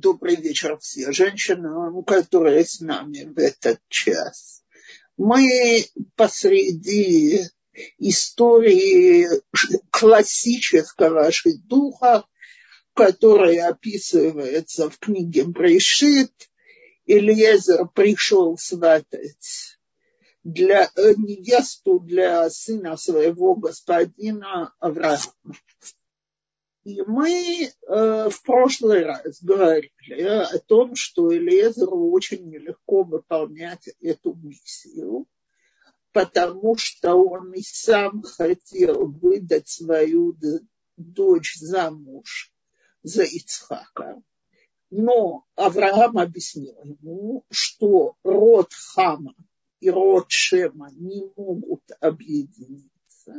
Добрый вечер все женщины, которые с нами в этот час. Мы посреди истории классического духа, которая описывается в книге Брешит. Элиезер пришел сватать для невесту для сына своего господина Авраама. И мы э, в прошлый раз говорили о том, что Элиезеру очень нелегко выполнять эту миссию, потому что он и сам хотел выдать свою дочь замуж за Ицхака. Но Авраам объяснил ему, что род Хама и род Шема не могут объединиться,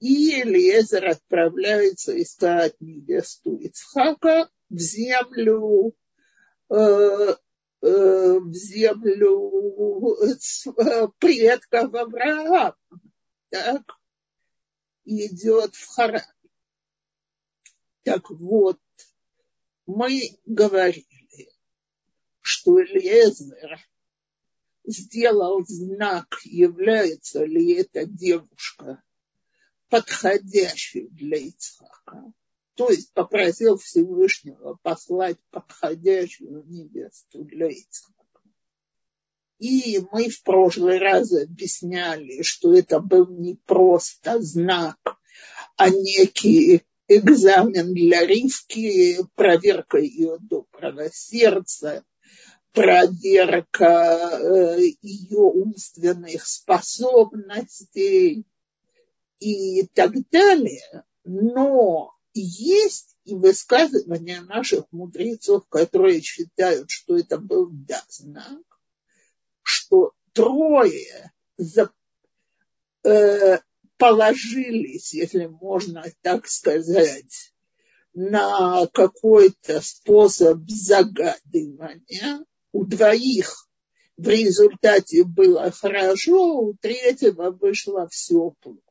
и Элиезер отправляется искать невесту Ицхака в землю, э, э, в землю э, предков Авраама. Так? идет в Харан. Так вот, мы говорили, что Элиезер сделал знак, является ли эта девушка подходящий для Ицхака. То есть попросил Всевышнего послать подходящую невесту для Ицхака. И мы в прошлый раз объясняли, что это был не просто знак, а некий экзамен для Ривки, проверка ее доброго сердца, проверка э, ее умственных способностей, и так далее. Но есть и высказывания наших мудрецов, которые считают, что это был да, знак, что трое за, э, положились, если можно так сказать, на какой-то способ загадывания. У двоих в результате было хорошо, у третьего вышло все плохо.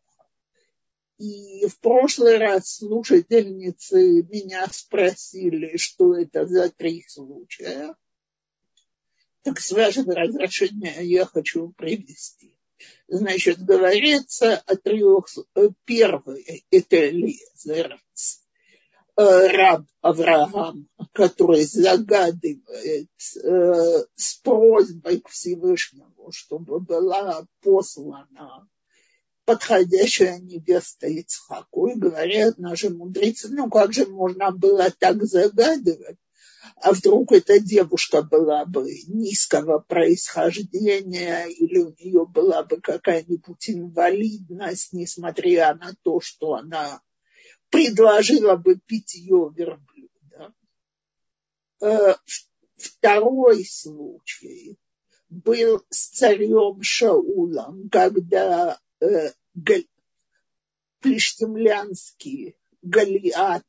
И в прошлый раз слушательницы меня спросили, что это за три случая. Так с вашего разрешения я хочу привести. Значит, говорится о трех... Первый – это Лезер, э, раб Авраам, который загадывает э, с просьбой к Всевышнему, чтобы была послана подходящая невеста Ицхаку. И говорят наши мудрецы, ну как же можно было так загадывать? А вдруг эта девушка была бы низкого происхождения или у нее была бы какая-нибудь инвалидность, несмотря на то, что она предложила бы питье верблюда. Э, второй случай был с царем Шаулом, когда э, плештемлянский Галиат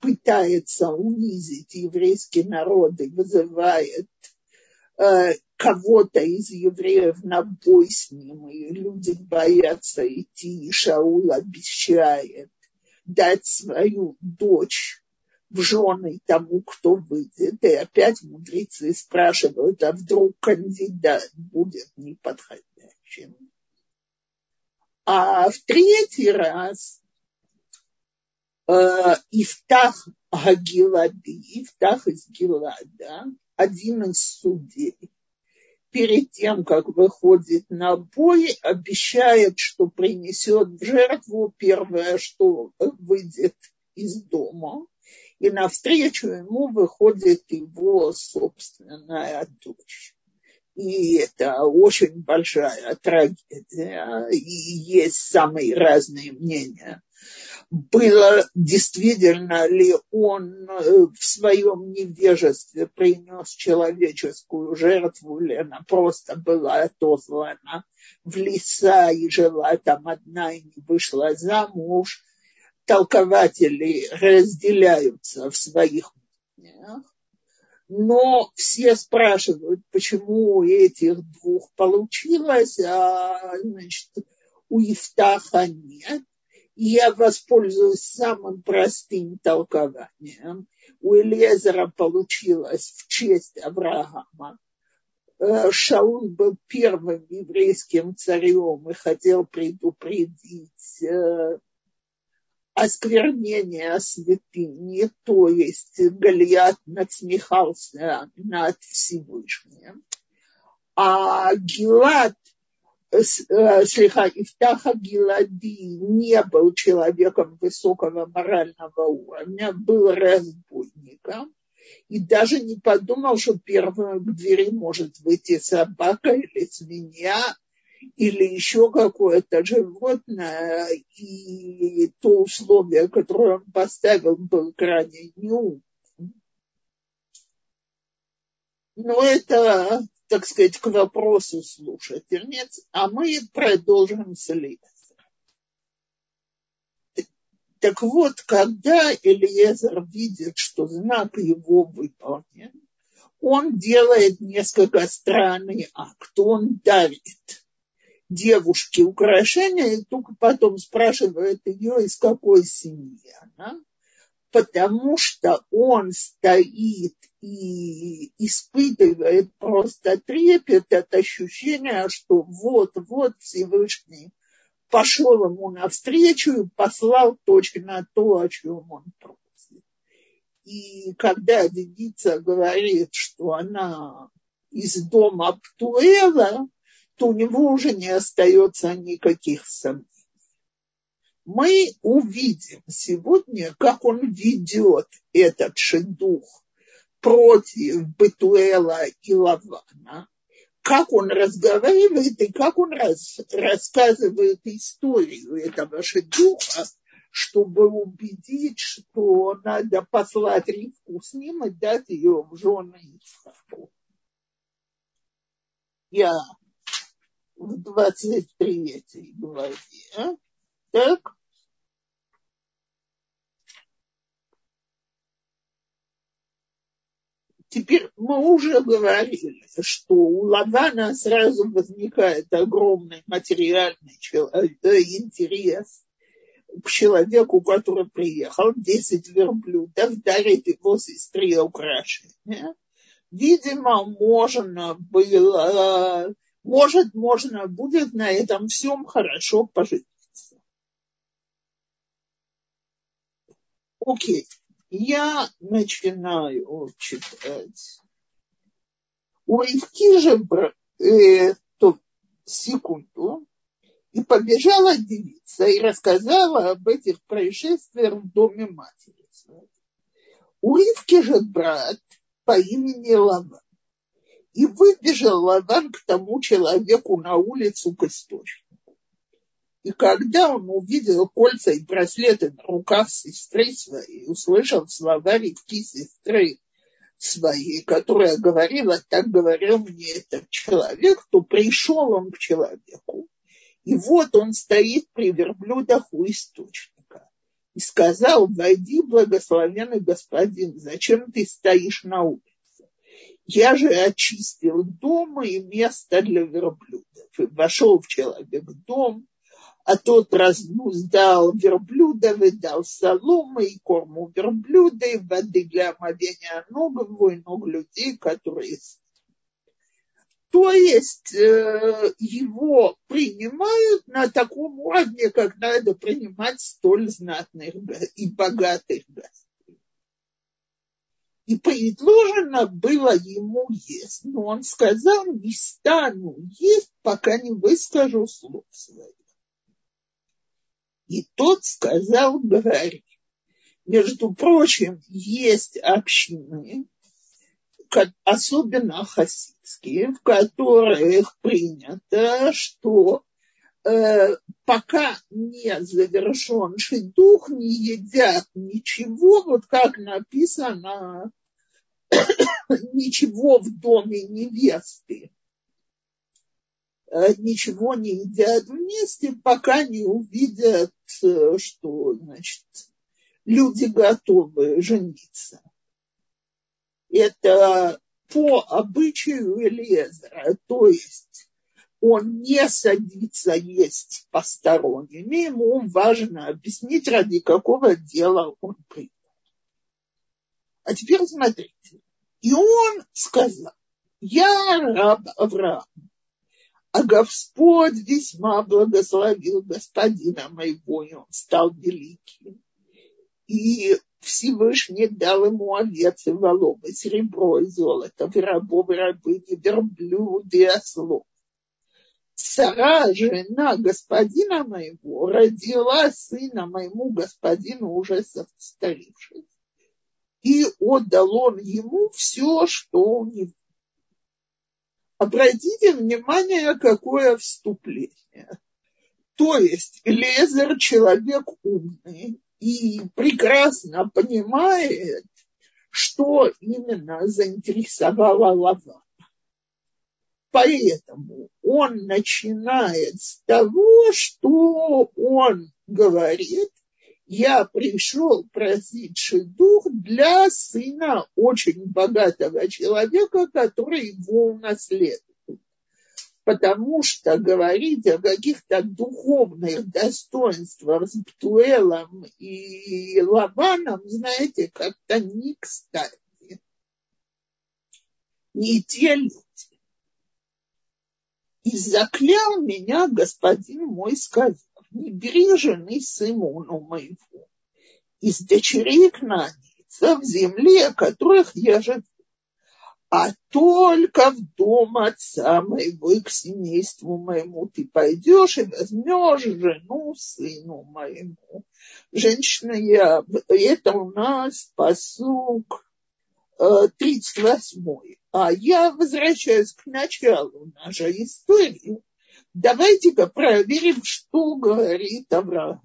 пытается унизить еврейский народ и вызывает э, кого-то из евреев на бой с ним, и люди боятся идти, и Шаул обещает дать свою дочь в жены тому, кто выйдет. И опять мудрецы спрашивают, а вдруг кандидат будет неподходящим. А в третий раз э, Ифтах Агилады, Ифтах из Гилада, один из судей, перед тем, как выходит на бой, обещает, что принесет в жертву первое, что выйдет из дома. И навстречу ему выходит его собственная дочь. И это очень большая трагедия, и есть самые разные мнения. Было действительно ли он э, в своем невежестве принес человеческую жертву, или она просто была отослана в леса и жила там одна и не вышла замуж. Толкователи разделяются в своих мнениях но все спрашивают, почему у этих двух получилось, а значит, у Ифтаха нет. И я воспользуюсь самым простым толкованием. у Элезера получилось в честь Авраама. Э, Шаул был первым еврейским царем и хотел предупредить э, осквернение святыни, то есть Галиат насмехался над Всевышним. А Гилад слегка Ифтаха Гилади не был человеком высокого морального уровня, был разбойником и даже не подумал, что первым к двери может выйти собака или свинья или еще какое-то животное, и то условие, которое он поставил, был крайне неумным. Но это так сказать, к вопросу слушательниц, а мы продолжим следствие. Так вот, когда Элиезер видит, что знак его выполнен, он делает несколько странный акт. Он дарит девушке украшения и только потом спрашивает ее, из какой семьи она потому что он стоит и испытывает просто трепет от ощущения, что вот-вот Всевышний пошел ему навстречу и послал точно то, о чем он просит. И когда девица говорит, что она из дома Птуэла, то у него уже не остается никаких сомнений мы увидим сегодня, как он ведет этот шедух против Бетуэла и Лавана, как он разговаривает и как он раз, рассказывает историю этого шедуха, чтобы убедить, что надо послать Ривку с ним и дать ее в жены Ицхаку. Я в 23 главе так? Теперь мы уже говорили, что у Лавана сразу возникает огромный материальный э, интерес к человеку, который приехал, 10 верблюдов, дарит его сестре украшения. Видимо, можно было, может, можно будет на этом всем хорошо пожить. Окей, я начинаю читать. У Ривки же, э, то, секунду, и побежала девица и рассказала об этих происшествиях в доме матери. У Ривки же брат по имени Лаван. И выбежал Лаван к тому человеку на улицу к источнику. И когда он увидел кольца и браслеты на руках сестры своей, услышал слова редки сестры своей, которая говорила, так говорил мне этот человек, то пришел он к человеку. И вот он стоит при верблюдах у источника. И сказал, войди, благословенный господин, зачем ты стоишь на улице? Я же очистил дом и место для верблюдов. И вошел в человек в дом, а тот разнуздал верблюда, выдал соломы и корму верблюда, и воды для омовения ног его и ног людей, которые то есть э, его принимают на таком уровне, как надо принимать столь знатных и богатых гостей. И предложено было ему есть, но он сказал, не стану есть, пока не выскажу слов своих. И тот сказал Гарри. Между прочим, есть общины, особенно хасидские, в которых принято, что э, пока не завершен шедух, не едят ничего, вот как написано, ничего в доме невесты. Э, ничего не едят вместе, пока не увидят, э, что, значит, люди готовы жениться. Это по обычаю Элезера, то есть он не садится есть посторонними, ему важно объяснить, ради какого дела он прибыл. А теперь смотрите. И он сказал, я раб Авраам, а Господь весьма благословил господина моего, и он стал великим. И Всевышний дал ему овец и волов, и серебро, и золото, и рабов, и рабыни, верблюды и ослов. Сара, жена господина моего, родила сына моему господину, уже состарившись. И отдал он ему все, что у него. Обратите внимание, какое вступление. То есть Лезер человек умный и прекрасно понимает, что именно заинтересовало Лавана. Поэтому он начинает с того, что он говорит, я пришел просить шедух для сына очень богатого человека, который его унаследует. Потому что говорить о каких-то духовных достоинствах с Птуэлом и Лаваном, знаете, как-то не кстати. Не те. И заклял меня господин мой, сказав, не бери жены Симону моего, из дочерей кнанийцев в земле, которых я живу, а только в дом отца моего и к семейству моему ты пойдешь и возьмешь жену сыну моему. Женщина я, это у нас посук 38. Э, а я возвращаюсь к началу нашей истории. Давайте-ка проверим, что говорит Авраам.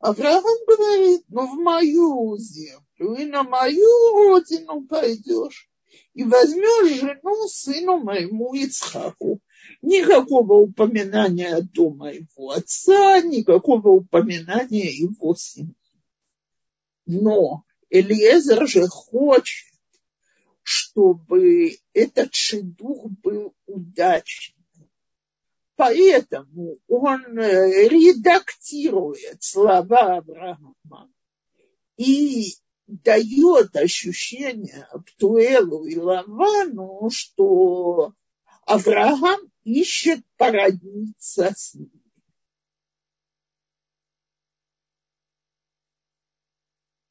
Авраам говорит, ну в мою землю и на мою родину пойдешь и возьмешь жену сыну моему Ицхаку. Никакого упоминания дома его отца, никакого упоминания его семьи. Но Элиезер же хочет, чтобы этот шедух был удачным. Поэтому он э, редактирует слова Авраама и дает ощущение Птуэлу и Лавану, что Авраам ищет породниться с ним.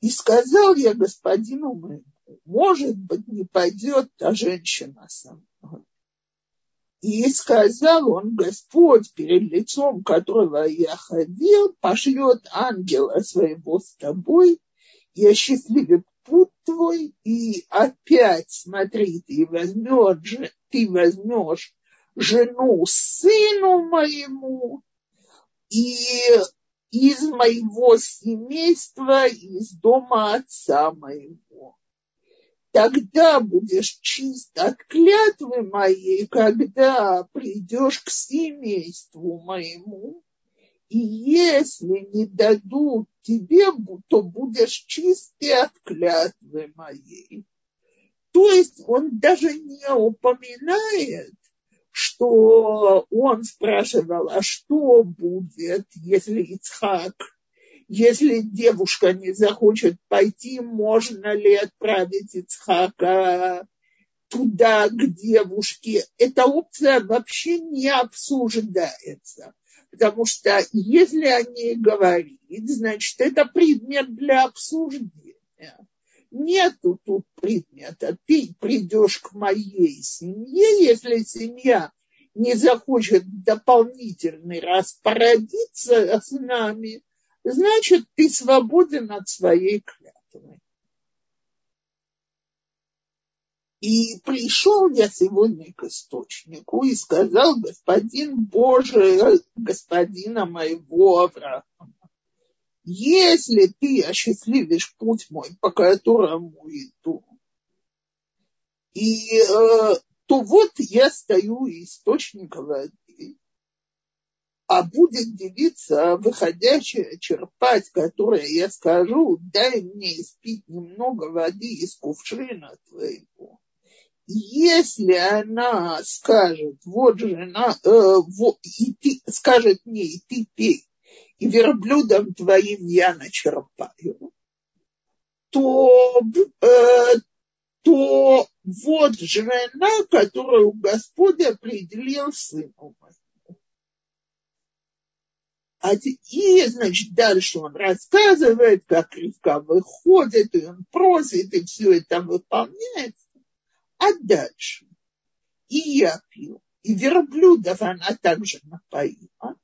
И сказал я господину моему, может быть, не пойдет та женщина со мной. И сказал он, Господь, перед лицом которого я ходил, пошлет ангела своего с тобой и осчастливит путь твой, и опять, смотри, ты возьмешь, ты возьмешь жену сыну моему, и из моего семейства, из дома отца моего. Тогда будешь чист от клятвы моей, когда придешь к семейству моему. И если не дадут тебе, то будешь чист и от клятвы моей. То есть он даже не упоминает что он спрашивал, а что будет, если Ицхак, если девушка не захочет пойти, можно ли отправить Ицхака туда, к девушке. Эта опция вообще не обсуждается. Потому что если о ней говорить, значит, это предмет для обсуждения нету тут предмета. Ты придешь к моей семье, если семья не захочет дополнительный раз породиться с нами, значит, ты свободен от своей клятвы. И пришел я сегодня к источнику и сказал, господин Боже, господина моего Авраама, если ты осчастливишь путь мой, по которому иду, и, э, то вот я стою воды, а будет девица, выходящая черпать, которая я скажу, дай мне испить немного воды из кувшина твоего. Если она скажет, вот жена, э, вот, и ты, скажет мне, и ты пей, и верблюдом твоим я начерпаю. то, э, то вот жена, которую Господь определил сыну а, и, значит, дальше он рассказывает, как Ривка выходит, и он просит, и все это выполняется. А дальше и я пью, и верблюдов она также напоила.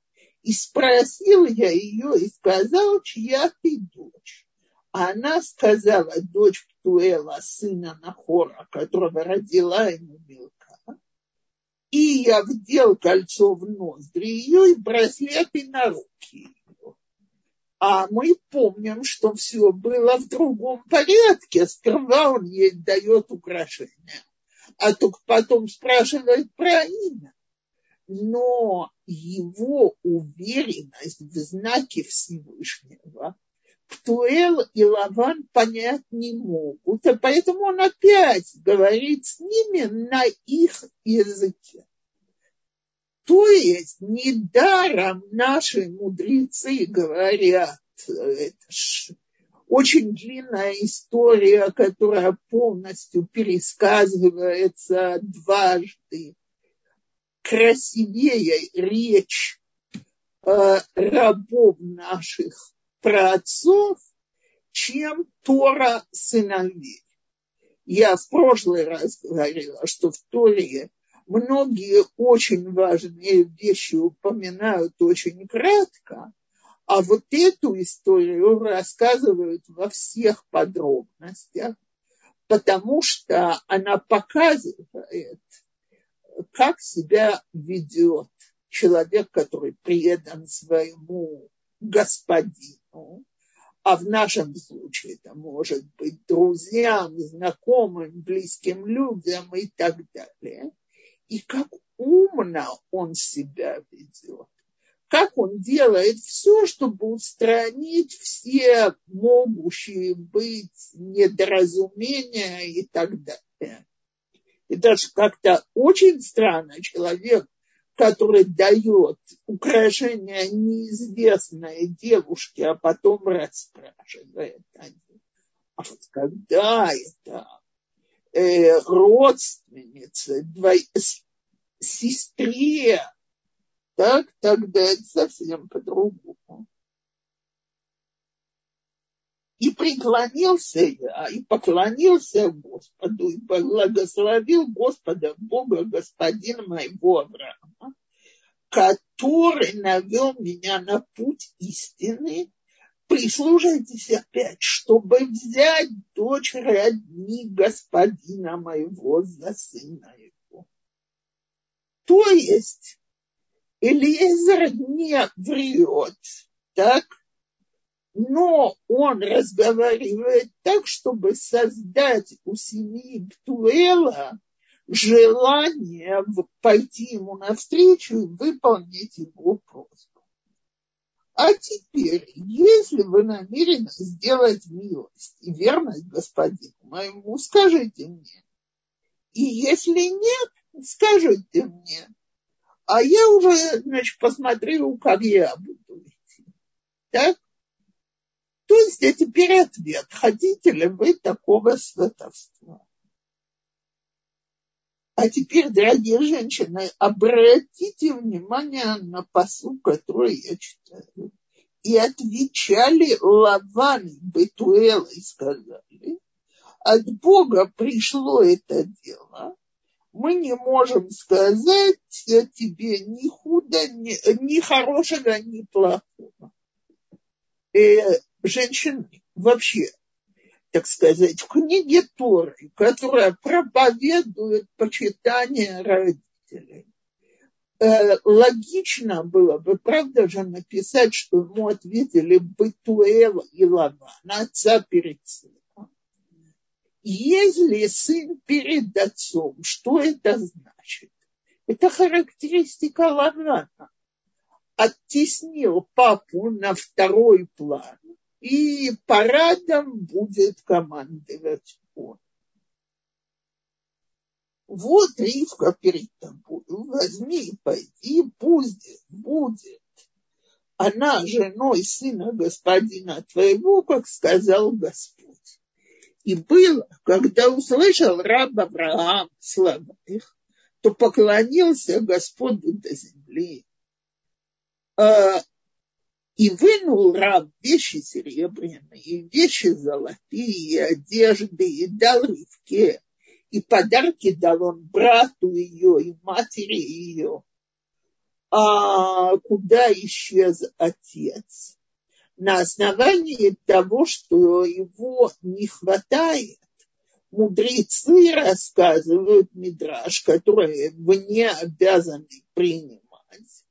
И спросил я ее и сказал, чья ты дочь. А она сказала, дочь Птуэла, сына Нахора, которого родила ему Милка. И я вдел кольцо в ноздри ее и браслеты на руки ее. А мы помним, что все было в другом порядке. Сперва он ей дает украшения а только потом спрашивает про имя. Но его уверенность в знаке Всевышнего Птуэл и Лаван понять не могут, а поэтому он опять говорит с ними на их языке. То есть недаром наши мудрецы говорят, это ж очень длинная история, которая полностью пересказывается дважды. Красивее речь э, рабов наших праотцов, чем Тора сыновей. Я в прошлый раз говорила, что в Торе многие очень важные вещи упоминают очень кратко, а вот эту историю рассказывают во всех подробностях, потому что она показывает, как себя ведет человек, который предан своему господину, а в нашем случае это может быть друзьям, знакомым, близким людям и так далее. И как умно он себя ведет как он делает все, чтобы устранить все могущие быть недоразумения и так далее. И даже как-то очень странно человек, который дает украшения неизвестной девушке, а потом расспрашивает о ней. А вот когда это э, родственница, двой, сестре так, тогда это совсем по-другому. И преклонился я, и поклонился Господу, и благословил Господа Бога, Господина моего Авраама, который навел меня на путь истины, прислушайтесь опять, чтобы взять дочь родни господина моего за сына его. То есть Элиезер не врет, так? Но он разговаривает так, чтобы создать у семьи Птуэла желание пойти ему навстречу и выполнить его просьбу. А теперь, если вы намерены сделать милость и верность господину моему, скажите мне. И если нет, скажите мне, а я уже, значит, посмотрю, как я буду идти. Так? То есть это теперь ответ. Хотите ли вы такого сватовства? А теперь, дорогие женщины, обратите внимание на посу, который я читаю. И отвечали Лаван Бетуэл и сказали, от Бога пришло это дело, мы не можем сказать тебе ни худо, ни, ни хорошего, ни плохого. И женщины вообще, так сказать, в книге Торы, которая проповедует почитание родителей, э, логично было бы, правда же, написать, что ему ответили Бетуэл и Лаван, отца перед сыном. Если сын перед отцом, что это значит? Это характеристика Лавана. Оттеснил папу на второй план, и парадом будет командовать он. Вот Ривка перед тобой, возьми пойди, пусть будет. Она женой сына господина твоего, как сказал Господь И было, когда услышал раб Авраам слова их, то поклонился Господу до земли. И вынул раб вещи серебряные, вещи золотые, одежды, и дал Ривке. И подарки дал он брату ее и матери ее. А куда исчез отец? На основании того, что его не хватает, мудрецы рассказывают Мидраш, которые вы не обязаны принимать.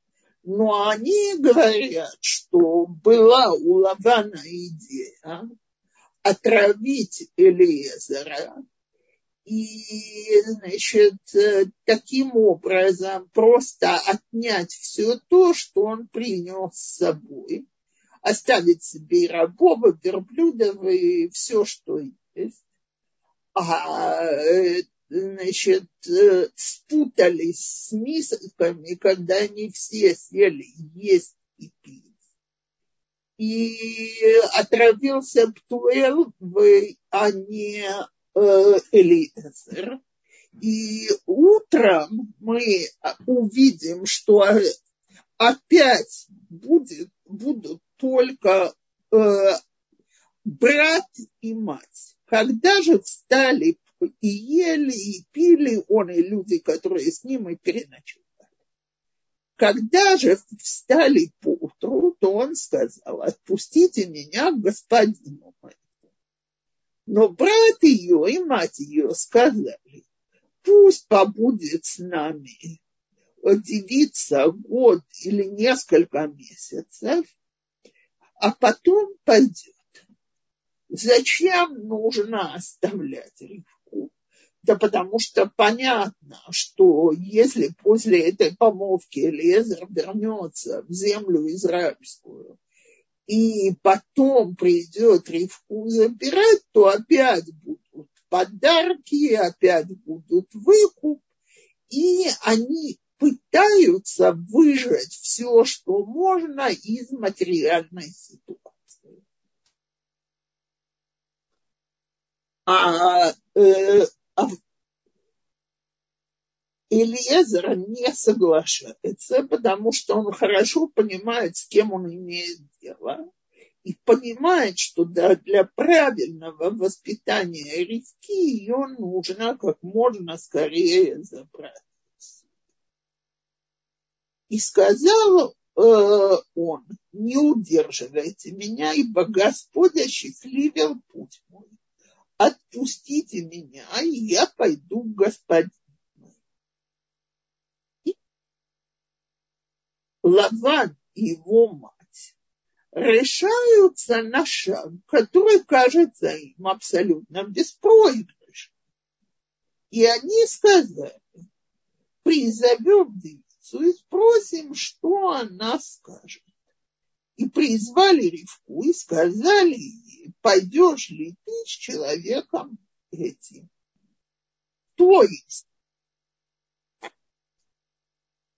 Но они говорят, что была у Лавана идея отравить Элиезера. И, значит, таким образом просто отнять все то, что он принес с собой, оставить себе и рабов, и верблюдов, и все, что есть. А, э, значит, э, спутались с мисками, когда они все сели есть и пить. И отравился Птуэл, а не э, Элиэзер. И утром мы увидим, что опять будет, будут только э, брат и мать. Когда же встали и ели, и пили он и люди, которые с ним и переночевали. Когда же встали поутру, то он сказал, отпустите меня к господину моему. Но брат ее и мать ее сказали, пусть побудет с нами девица год или несколько месяцев, а потом пойдет. Зачем нужно оставлять Ривку? Да потому что понятно, что если после этой помолвки Лезер вернется в землю израильскую, и потом придет Ривку забирать, то опять будут подарки, опять будут выкуп, и они пытаются выжать все, что можно из материальной ситуации. а, э, Элиезер не соглашается, потому что он хорошо понимает, с кем он имеет дело, и понимает, что для правильного воспитания риски ее нужно как можно скорее забрать. И сказал э, он, не удерживайте меня, ибо Господь осчастливил путь мой отпустите меня, и я пойду к господину. Лаван и его мать решаются на шаг, который кажется им абсолютно беспроигрышным. И они сказали, призовем девицу и спросим, что она скажет и призвали Ривку и сказали ей, пойдешь ли ты с человеком этим. То есть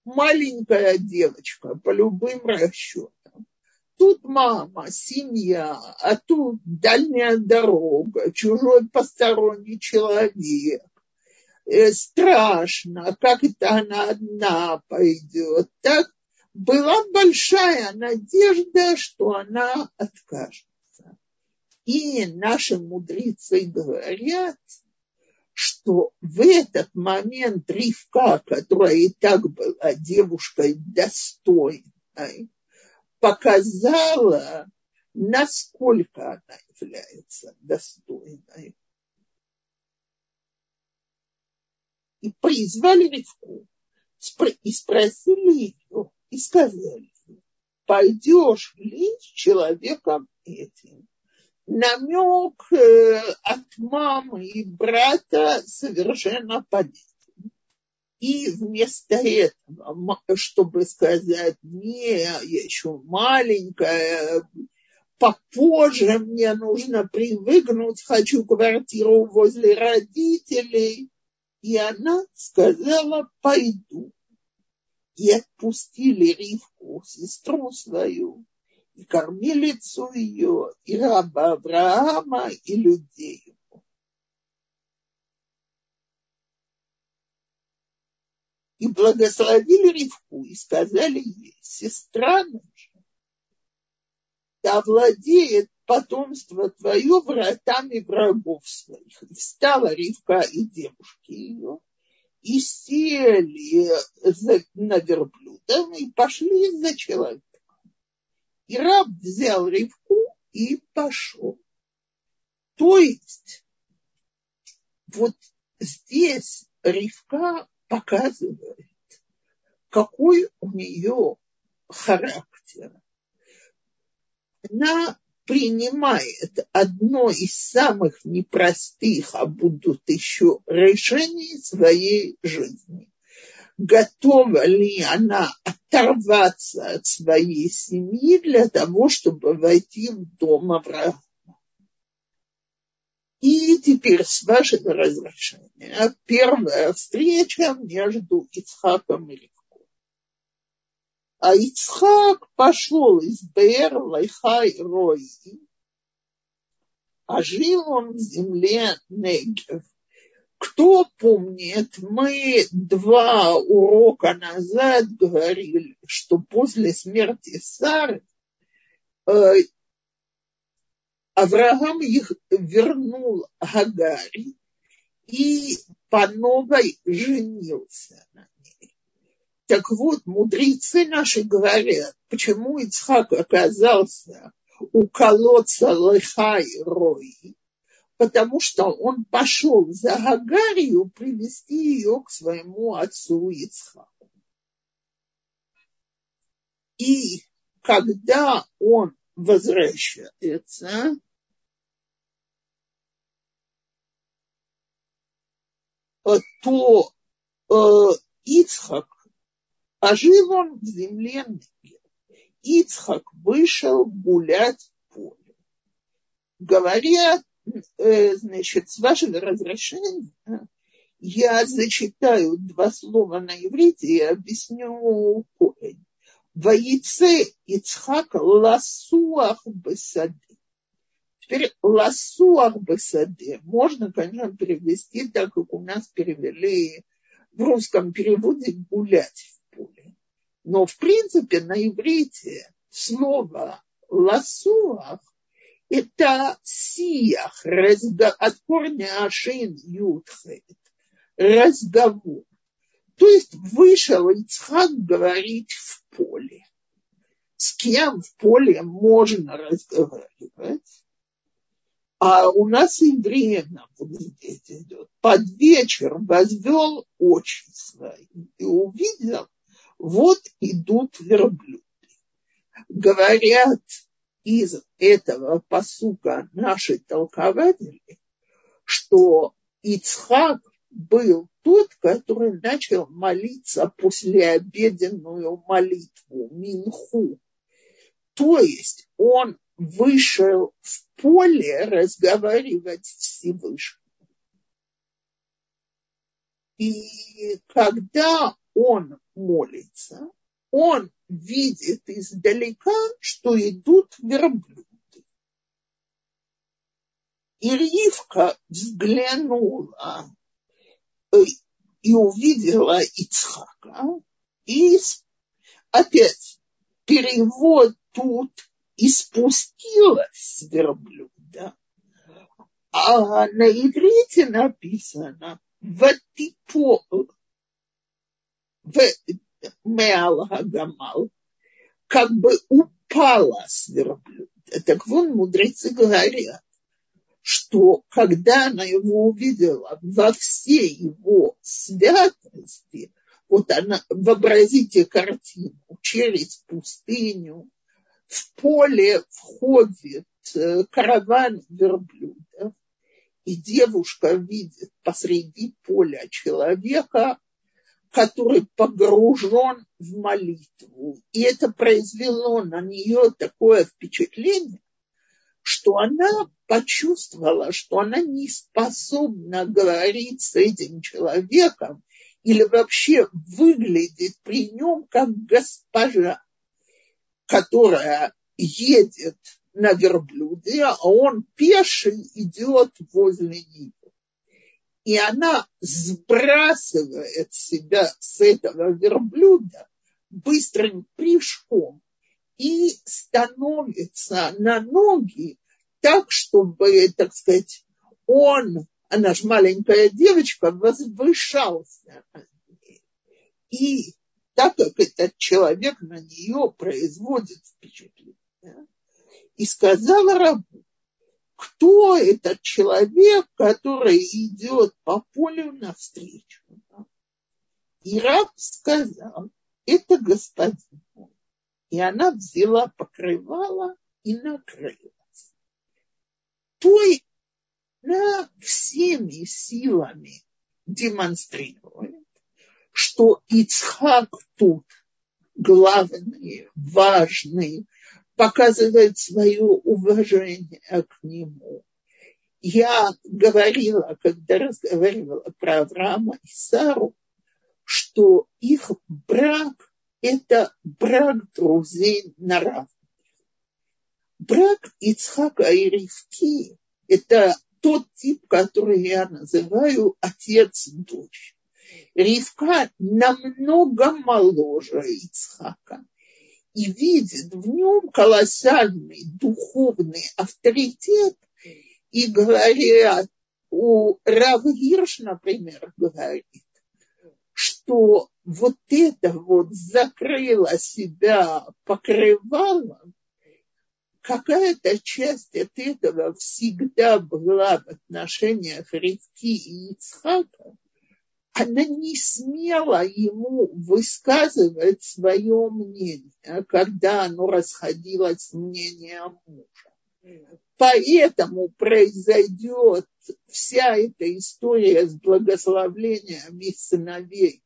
маленькая девочка по любым расчетам. Тут мама, семья, а тут дальняя дорога, чужой посторонний человек. Э, страшно, как это она одна пойдет. Так была большая надежда, что она откажется. И наши мудрецы говорят, что в этот момент Ривка, которая и так была девушкой достойной, показала, насколько она является достойной. И призвали Ривку и спросили ее, и сказали, пойдешь ли с человеком этим? Намек э, от мамы и брата совершенно понятен. И вместо этого, чтобы сказать, не, я еще маленькая, попозже мне нужно привыкнуть, хочу квартиру возле родителей. И она сказала, пойду и отпустили Ривку, сестру свою, и кормилицу ее, и раба Авраама, и людей его. И благословили Ривку и сказали ей, сестра наша, да владеет потомство твое вратами врагов своих. И встала Ривка и девушки ее, и сели на верблюдом и пошли за человеком. И раб взял Ривку и пошел. То есть вот здесь Ривка показывает, какой у нее характер. Она принимает одно из самых непростых, а будут еще решений своей жизни. Готова ли она оторваться от своей семьи для того, чтобы войти в дом Авраама? И теперь, с вашего разрешения, первая встреча между Ицхаком и. А Ицхак пошел из Беэр-Лахай-Рои, а жил он в земле Негев. Кто помнит, мы два урока назад говорили, что после смерти Сары э, Авраам их вернул Гагари и по новой женился на. Так вот, мудрецы наши говорят, почему Ицхак оказался у колодца Лехай Рои, потому что он пошел за Гагарию привести ее к своему отцу Ицхаку. И когда он возвращается, то э, Ицхак, а жил он в земле Негев. Ицхак вышел гулять в поле. Говорят, э, значит, с вашего разрешения я зачитаю два слова на иврите и объясню корень. Воице Ицхак ласуах бесаде. Теперь ласуах бесаде можно, конечно, перевести так, как у нас перевели в русском переводе гулять. Но, в принципе, на иврите слово ласуах – это сиях, от корня ашин ютхет, разговор. То есть вышел Ицхак говорить в поле. С кем в поле можно разговаривать? А у нас и время вот здесь идет. Под вечер возвел очи свои и увидел, вот идут верблюды. Говорят из этого посука наши толкователи, что Ицхак был тот, который начал молиться после обеденную молитву, Минху. То есть он вышел в поле разговаривать с Всевышним. И когда он молится, он видит издалека, что идут верблюды. И Ривка взглянула и увидела Ицхака. И опять перевод тут и верблюда. А на иврите написано «Ватипо Меал как бы упала с верблюда. Так вот мудрецы говорят, что когда она его увидела во всей его святости, вот она, вообразите картину, через пустыню, в поле входит э, караван верблюдов, и девушка видит посреди поля человека, который погружен в молитву. И это произвело на нее такое впечатление, что она почувствовала, что она не способна говорить с этим человеком или вообще выглядит при нем как госпожа, которая едет на верблюде, а он пеший идет возле него. И она сбрасывает себя с этого верблюда быстрым прыжком и становится на ноги так, чтобы, так сказать, он, она же маленькая девочка, возвышался И так как этот человек на нее производит впечатление, и сказала рабу, кто этот человек, который идет по полю навстречу. И раб сказал, это господин мой. И она взяла покрывало и накрылась. Той на всеми силами демонстрирует, что Ицхак тут главный, важный, показывает свое уважение к нему. Я говорила, когда разговаривала про Авраама и Сару, что их брак – это брак друзей на равных. Брак Ицхака и Ривки – это тот тип, который я называю отец-дочь. Ривка намного моложе Ицхака и видит в нем колоссальный духовный авторитет, и говорят, у Рав например, говорит, что вот это вот закрыло себя покрывалом, какая-то часть от этого всегда была в отношениях Ривки и Ицхака, она не смела ему высказывать свое мнение, когда оно расходилось с мнением мужа. Поэтому произойдет вся эта история с благословлением сыновей,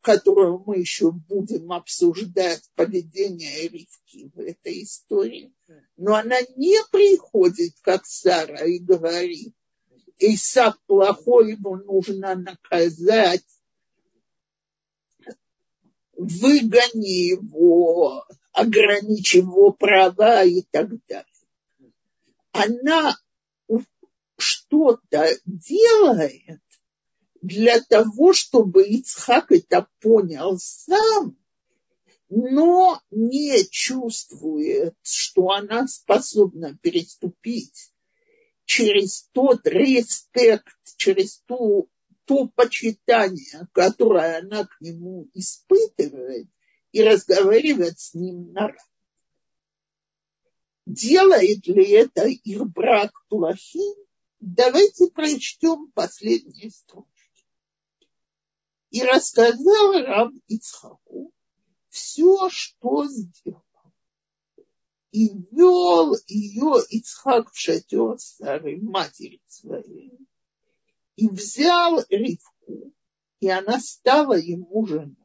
которую мы еще будем обсуждать, поведение Ривки в этой истории. Но она не приходит, как Сара, и говорит, Исав плохой, его нужно наказать. Выгони его, ограничь его права и так далее. Она что-то делает для того, чтобы Ицхак это понял сам, но не чувствует, что она способна переступить через тот респект, через ту, то почитание, которое она к нему испытывает, и разговаривать с ним на равных. Делает ли это их брак плохим? Давайте прочтем последние строчки. И рассказал раб Ицхаку все, что сделал и вел ее Ицхак в шатер старой матери своей. И взял Ривку, и она стала ему женой.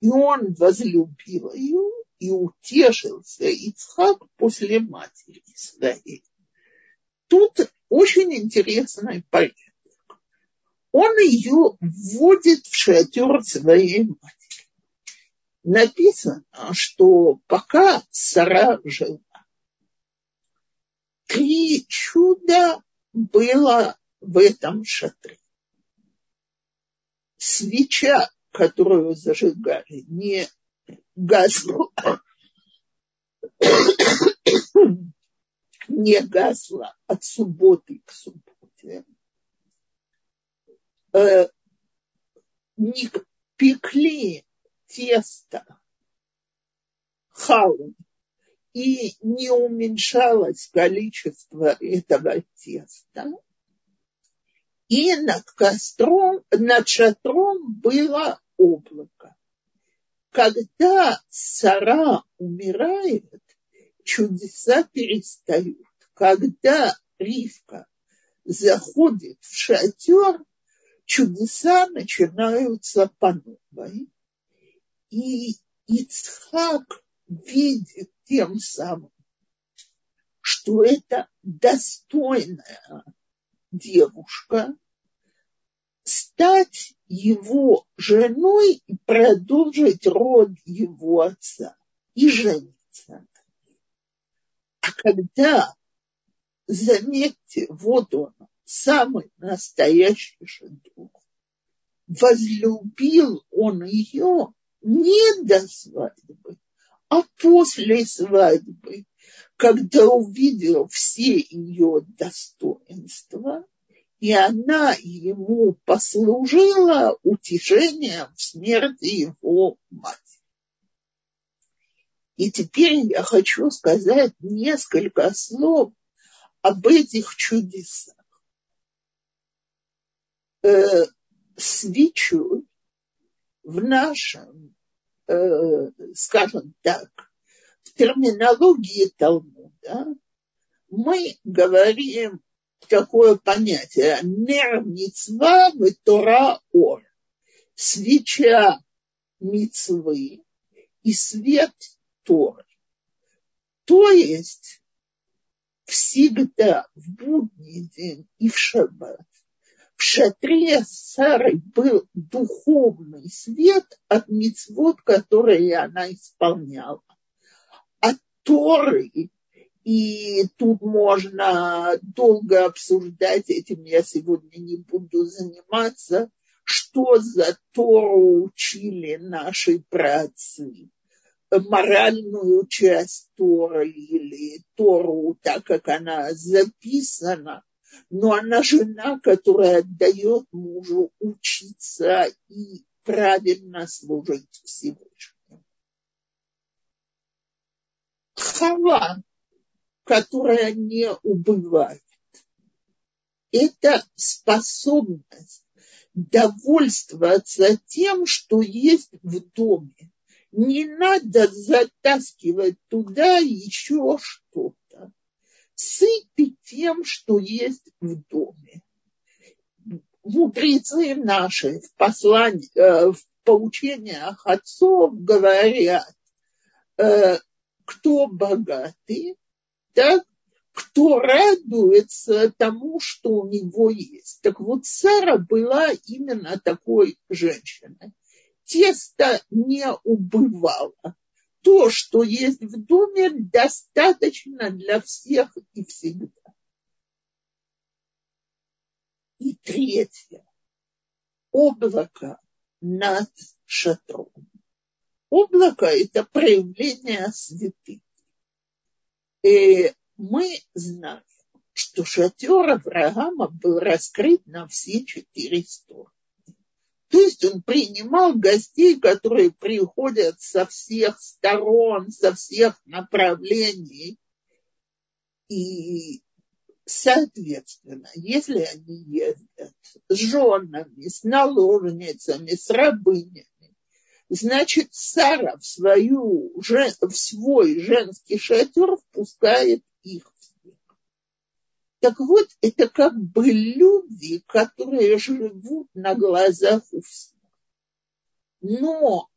И он возлюбил ее и утешился Ицхак после матери своей. Тут очень интересный порядок. Он ее вводит в шатер своей матери написано, что пока Сара жила, три чуда было в этом шатре. Свеча, которую зажигали, не гасла, не гасла от субботы к субботе. Э, не пекли тесто, хаун, и не уменьшалось количество этого теста. И над костром, над шатром было облако. Когда Сара умирает, чудеса перестают. Когда Ривка заходит в шатер, чудеса начинаются по новой. И Ицхак видит тем самым, что это достойная девушка, стать его женой и продолжить род его отца и жениться. А когда, заметьте, вот он, самый настоящий шедух. Возлюбил он ее не до свадьбы, а после свадьбы, когда увидел все ее достоинства, и она ему послужила утешением в смерти его матери. И теперь я хочу сказать несколько слов об этих чудесах. Э, свечу в нашем, э, скажем так, в терминологии Талмуда мы говорим такое понятие «нер мицва в Тора ор» – свеча мицвы и свет Торы. То есть всегда в будний день и в шаббат в шатре Сары был духовный свет от мицвод, которые она исполняла. От Торы, и тут можно долго обсуждать, этим я сегодня не буду заниматься, что за Тору учили наши праотцы моральную часть Торы или Тору, так как она записана, но она жена, которая дает мужу учиться и правильно служить Всевышнему. Хава, которая не убывает, это способность довольствоваться тем, что есть в доме. Не надо затаскивать туда еще что-то сыты тем, что есть в доме. Мудрецы наши в, послании, э, в поучениях отцов говорят, э, кто богатый, так, кто радуется тому, что у него есть. Так вот, Сара была именно такой женщиной. Тесто не убывало то, что есть в доме, достаточно для всех и всегда. И третье. Облако над шатром. Облако – это проявление святых. И мы знаем, что шатер Авраама был раскрыт на все четыре стороны. То есть он принимал гостей, которые приходят со всех сторон, со всех направлений. И, соответственно, если они ездят с женами, с наложницами, с рабынями, значит, Сара в, свою, в свой женский шатер впускает их так вот, это как бы люди, которые живут на глазах у всех. Но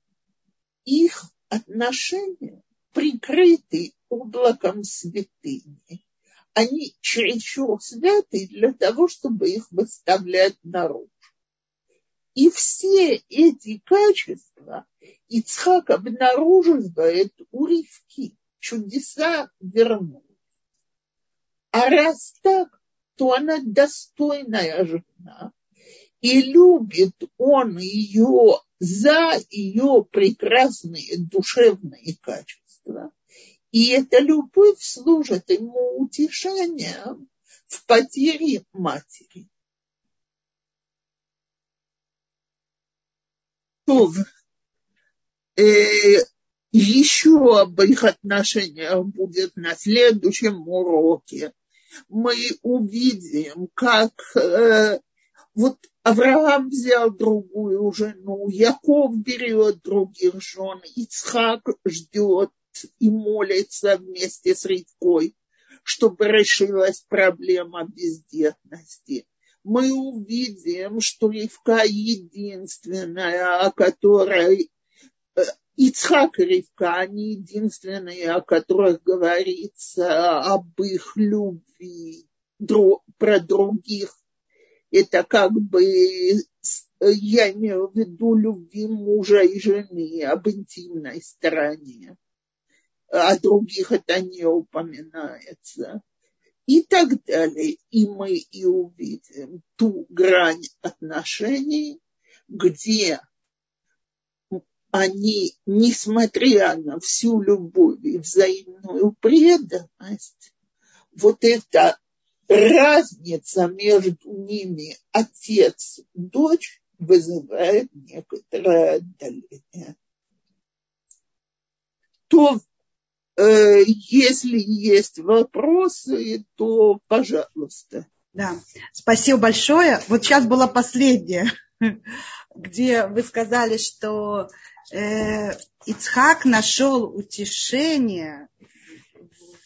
их отношения прикрыты облаком святыни. Они чересчур святы для того, чтобы их выставлять наружу. И все эти качества Ицхак обнаруживает у Ривки. Чудеса вернулись. А раз так, то она достойная жена, и любит он ее за ее прекрасные душевные качества. И эта любовь служит ему утешением в потере матери. То, э, еще об их отношениях будет на следующем уроке мы увидим, как э, вот Авраам взял другую жену, Яков берет других жен, Ицхак ждет и молится вместе с Ривкой, чтобы решилась проблема бездетности. Мы увидим, что Ривка единственная, о которой Ицхак и Ривка, они единственные, о которых говорится об их любви про других. Это как бы, я имею в виду любви мужа и жены, об интимной стороне. О других это не упоминается. и так далее. И мы и увидим ту грань отношений, где они, несмотря на всю любовь и взаимную преданность, вот эта разница между ними отец-дочь вызывает некоторое отдаление. То если есть вопросы, то пожалуйста. Да, спасибо большое. Вот сейчас была последняя, где вы сказали, что э, Ицхак нашел утешение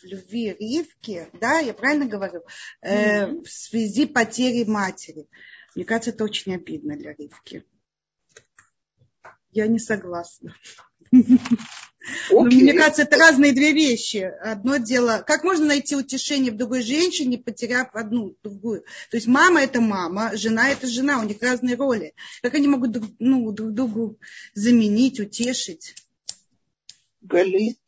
в любви Ривки, да, я правильно говорю, э, mm-hmm. в связи потери матери. Мне кажется, это очень обидно для Ривки. Я не согласна. Okay. Мне кажется, это разные две вещи. Одно дело, как можно найти утешение в другой женщине, потеряв одну, другую. То есть мама это мама, жена это жена, у них разные роли. Как они могут ну, друг другу заменить, утешить? Галит,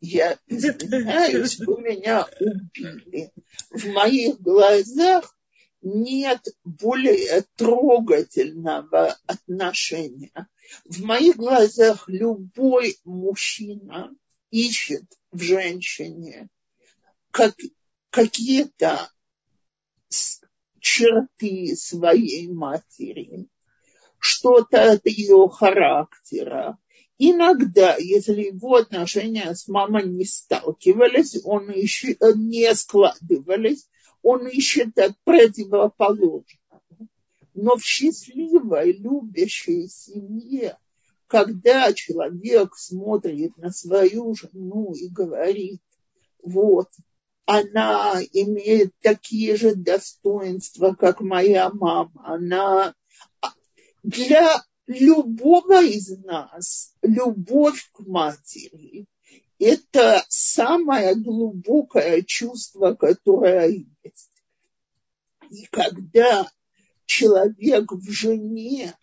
я извиняюсь, вы меня убили. В моих глазах нет более трогательного отношения в моих глазах любой мужчина ищет в женщине как, какие-то черты своей матери, что-то от ее характера. Иногда, если его отношения с мамой не сталкивались, он ищет, не складывались, он ищет от противоположного но в счастливой, любящей семье, когда человек смотрит на свою жену и говорит, вот, она имеет такие же достоинства, как моя мама, она для любого из нас любовь к матери – это самое глубокое чувство, которое есть. И когда человек в жене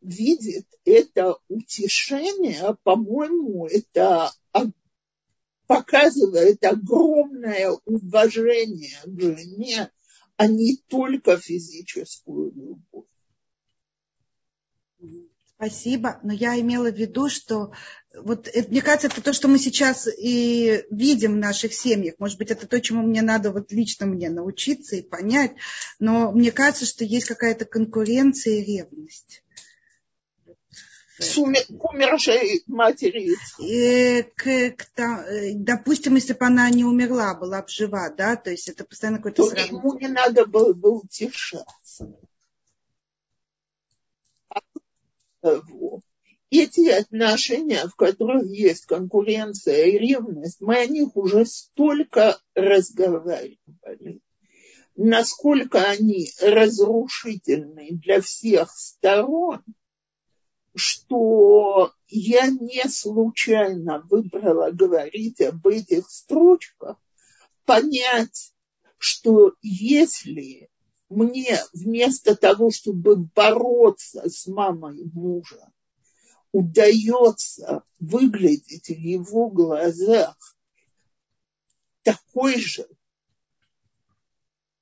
видит это утешение, по-моему, это показывает огромное уважение к жене, а не только физическую любовь. Спасибо, но я имела в виду, что вот это, мне кажется, это то, что мы сейчас и видим в наших семьях. Может быть, это то, чему мне надо вот лично мне научиться и понять. Но мне кажется, что есть какая-то конкуренция и ревность. С умершей матери. И, к, к, допустим, если бы она не умерла, была бы жива, да, то есть это постоянно какой-то то сравнение. ему не надо было бы утешаться. Эти отношения, в которых есть конкуренция и ревность, мы о них уже столько разговаривали. Насколько они разрушительны для всех сторон, что я не случайно выбрала говорить об этих строчках, понять, что если мне вместо того, чтобы бороться с мамой мужа, удается выглядеть в его глазах такой же,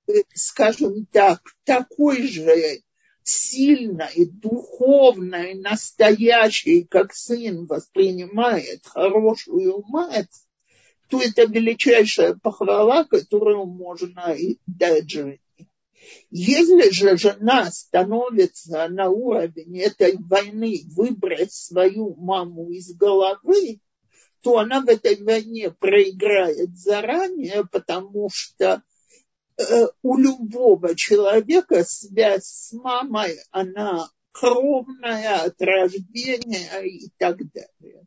э, скажем так, такой же сильной, духовной, настоящей, как сын воспринимает хорошую мать, то это величайшая похвала, которую можно дать жене. Если же жена становится на уровень этой войны выбрать свою маму из головы, то она в этой войне проиграет заранее, потому что э, у любого человека связь с мамой, она кровная от рождения и так далее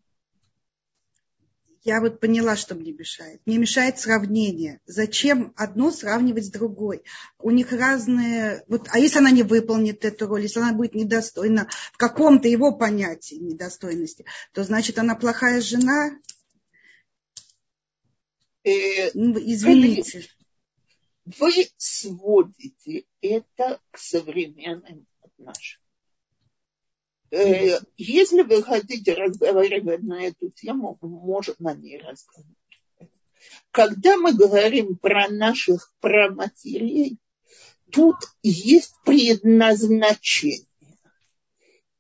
я вот поняла, что мне мешает. Мне мешает сравнение. Зачем одно сравнивать с другой? У них разные... Вот, а если она не выполнит эту роль, если она будет недостойна в каком-то его понятии недостойности, то значит она плохая жена? Э, ну, извините. Вы сводите это к современным отношениям. Э, если вы хотите разговаривать на эту тему, можно на ней разговаривать. когда мы говорим про наших праматерей, тут есть предназначение.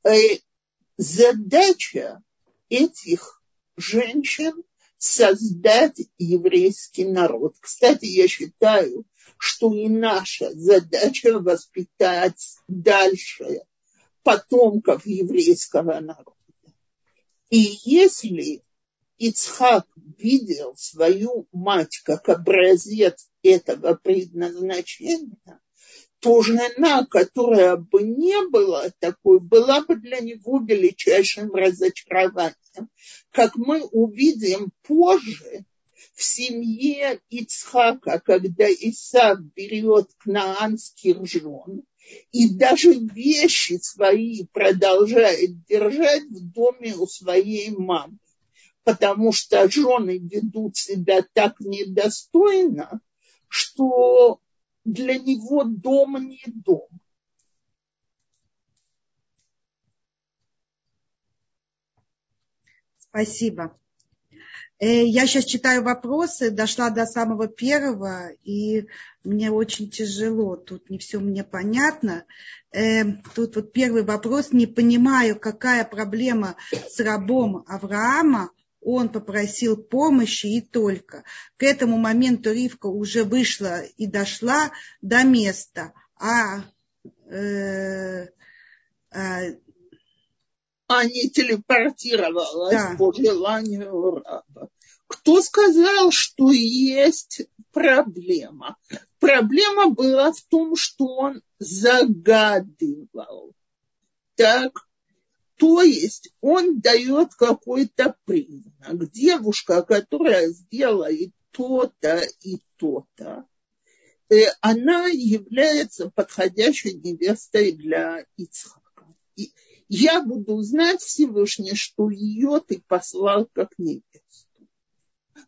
Э, задача этих женщин создать еврейский народ. Кстати, я считаю, что и наша задача воспитать дальше потомков еврейского народа. И если Ицхак видел свою мать как образец этого предназначения, то жена, которая бы не была такой, была бы для него величайшим разочарованием. Как мы увидим позже, в семье Ицхака, когда Исаак берет кнаанских жен, и даже вещи свои продолжает держать в доме у своей мамы, потому что жены ведут себя так недостойно, что для него дом не дом. Спасибо. Э, я сейчас читаю вопросы, дошла до самого первого, и мне очень тяжело, тут не все мне понятно. Э, тут вот первый вопрос, не понимаю, какая проблема с рабом Авраама, он попросил помощи и только. К этому моменту Ривка уже вышла и дошла до места, а э, э, а не телепортировалась да. по желанию раба. Кто сказал, что есть проблема? Проблема была в том, что он загадывал. Так, то есть он дает какой-то признак. Девушка, которая сделает то-то и то-то, э, она является подходящей невестой для Ицхака я буду знать Всевышний, что ее ты послал как невесту.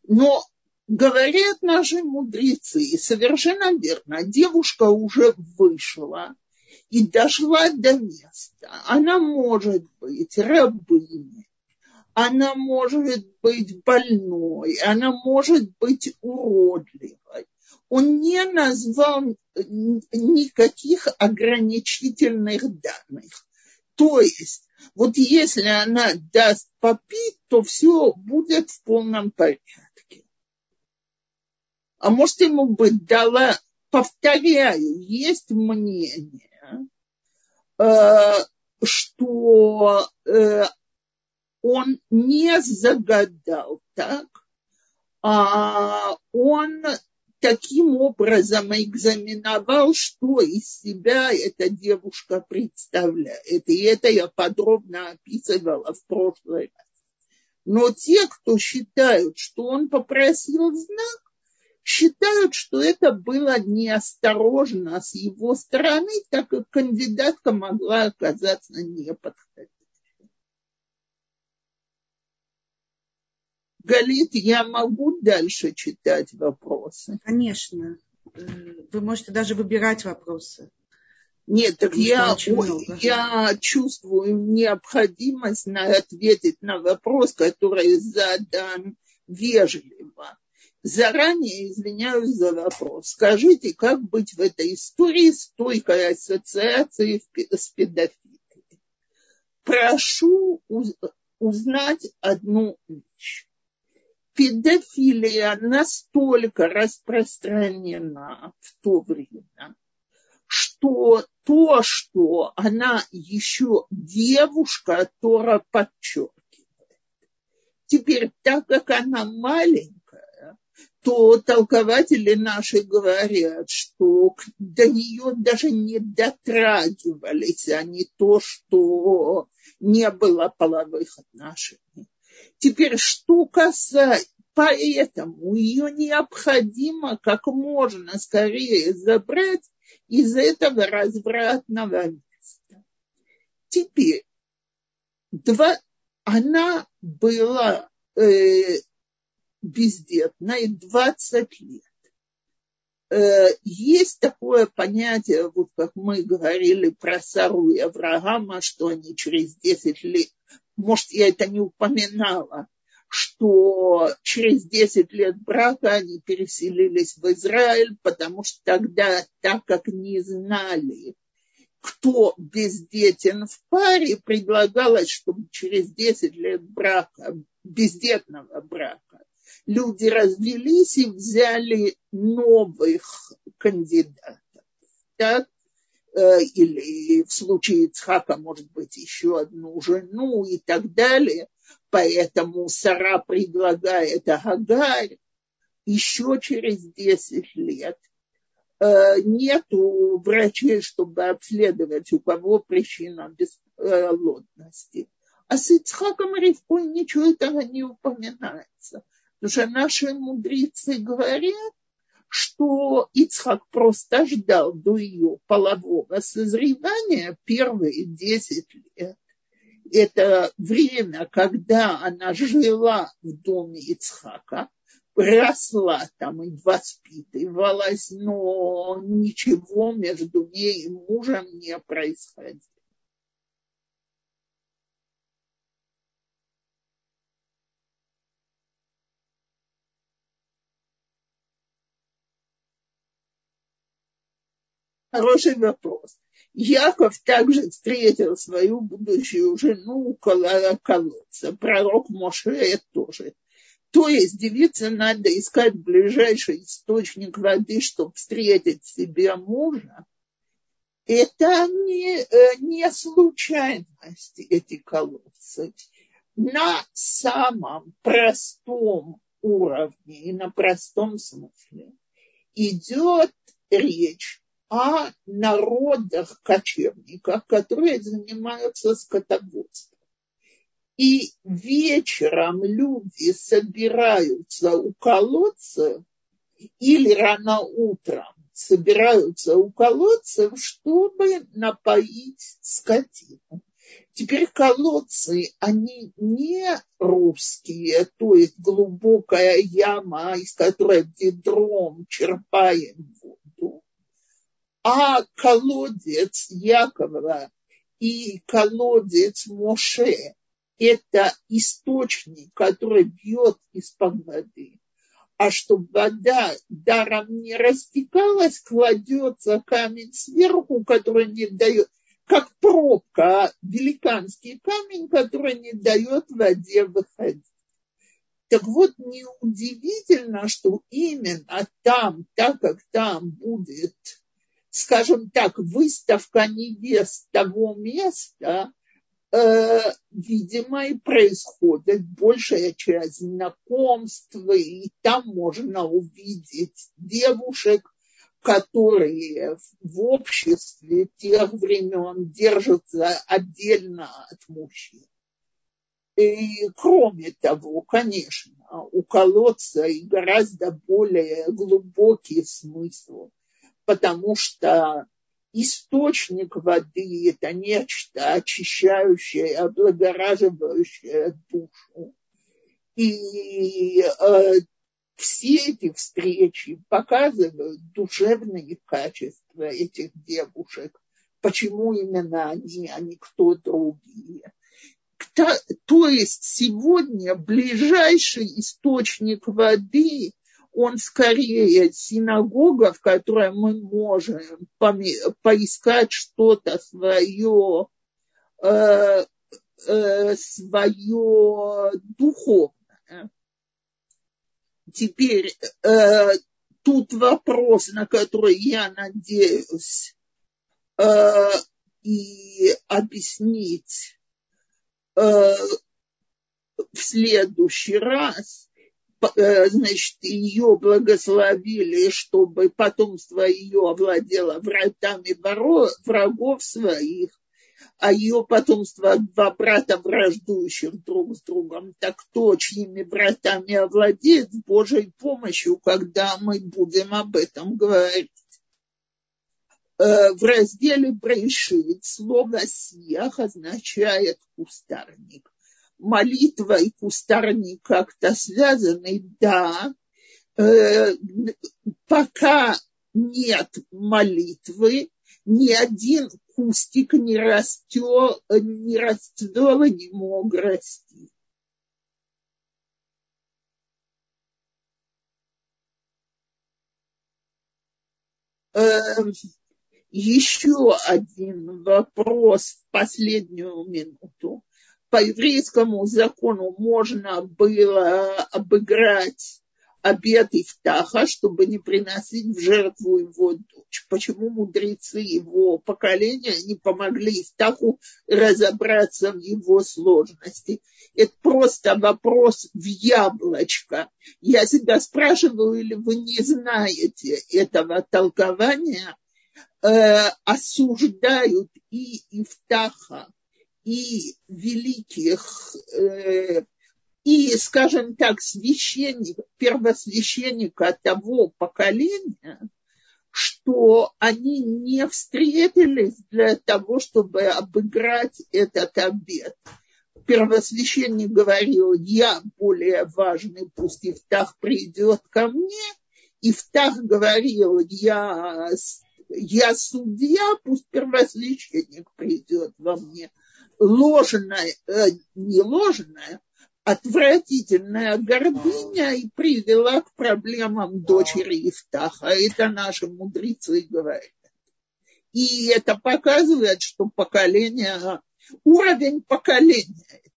Но говорят наши мудрецы, и совершенно верно, девушка уже вышла и дошла до места. Она может быть рабыней, она может быть больной, она может быть уродливой. Он не назвал никаких ограничительных данных. То есть, вот если она даст попить, то все будет в полном порядке. А может, ему бы дала, повторяю, есть мнение, э, что э, он не загадал так, а он таким образом экзаменовал, что из себя эта девушка представляет. И это я подробно описывала в прошлый раз. Но те, кто считают, что он попросил знак, считают, что это было неосторожно с его стороны, так как кандидатка могла оказаться неподходящей. Галит, я могу дальше читать вопросы? Конечно. Э, вы можете даже выбирать вопросы. Нет, так я, я чувствую необходимость на, ответить на вопрос, который задан вежливо. Заранее извиняюсь за вопрос. Скажите, как быть в этой истории стойкой ассоциацией с педофилией? Прошу узнать одну вещь педофилия настолько распространена в то время, что то, что она еще девушка, Тора подчеркивает. Теперь, так как она маленькая, то толкователи наши говорят, что до нее даже не дотрагивались, а не то, что не было половых отношений. Теперь, что касается, поэтому ее необходимо как можно скорее забрать из этого развратного места. Теперь, два, она была э, бездетной 20 лет. Э, есть такое понятие, вот как мы говорили про Сару и Авраама, что они через 10 лет может, я это не упоминала, что через 10 лет брака они переселились в Израиль, потому что тогда, так как не знали, кто бездетен в паре, предлагалось, чтобы через 10 лет брака, бездетного брака, люди развелись и взяли новых кандидатов. Так? Э, или в случае Ицхака, может быть, еще одну жену и так далее. Поэтому Сара предлагает Агагарь еще через 10 лет. Э, нету врачей, чтобы обследовать, у кого причина бесплодности. А с Ицхаком Ривкой ничего этого не упоминается. Потому что наши мудрецы говорят, что Ицхак просто ждал до ее полового созревания первые 10 лет. Это время, когда она жила в доме Ицхака, росла там и воспитывалась, но ничего между ней и мужем не происходило. Хороший вопрос. Яков также встретил свою будущую жену около колодца. Пророк Моше тоже. То есть девице надо искать ближайший источник воды, чтобы встретить себе мужа. Это не, э, не случайность, эти колодцы. На самом простом уровне и на простом смысле идет речь о народах кочевниках, которые занимаются скотоводством. И вечером люди собираются у колодца или рано утром собираются у колодцев, чтобы напоить скотину. Теперь колодцы, они не русские, то есть глубокая яма, из которой ведром черпаем воду, а колодец Якова и колодец Моше – это источник, который бьет из-под воды. А чтобы вода даром не растекалась, кладется камень сверху, который не дает, как пробка, великанский камень, который не дает воде выходить. Так вот, неудивительно, что именно там, так как там будет скажем так, выставка невест того места, э, видимо, и происходит большая часть знакомств, и там можно увидеть девушек, которые в обществе тех времен держатся отдельно от мужчин. И кроме того, конечно, у колодца и гораздо более глубокий смысл потому что источник воды – это нечто очищающее, облагораживающее душу. И э, все эти встречи показывают душевные качества этих девушек, почему именно они, а не кто другие. То, то есть сегодня ближайший источник воды он скорее синагога, в которой мы можем поискать что-то свое, э, э, свое духовное. Теперь э, тут вопрос, на который я надеюсь э, и объяснить э, в следующий раз – значит, ее благословили, чтобы потомство ее овладело вратами врагов своих, а ее потомство два брата враждующих друг с другом. Так кто чьими братами овладеет с Божьей помощью, когда мы будем об этом говорить? Э, в разделе Брейшит слово «сиях» означает кустарник молитва и кустарник как-то связаны, да, э, пока нет молитвы, ни один кустик не растет, не расцвел не мог расти. Эм, Еще один вопрос в последнюю минуту. По еврейскому закону можно было обыграть обед Ифтаха, чтобы не приносить в жертву его дочь. Почему мудрецы его поколения не помогли Ифтаху разобраться в его сложности? Это просто вопрос в яблочко. Я себя спрашиваю, или вы не знаете этого толкования, э, осуждают и Ифтаха, и великих э, и, скажем так, священник, первосвященника того поколения, что они не встретились для того, чтобы обыграть этот обед. Первосвященник говорил, я более важный, пусть Ифтах придет ко мне. Ифтах говорил, я, я судья, пусть первосвященник придет во мне. Ложное, э, не ложное, отвратительная гордыня и привела к проблемам дочери Ифтаха. Это наши мудрецы говорят. И это показывает, что поколение, уровень поколения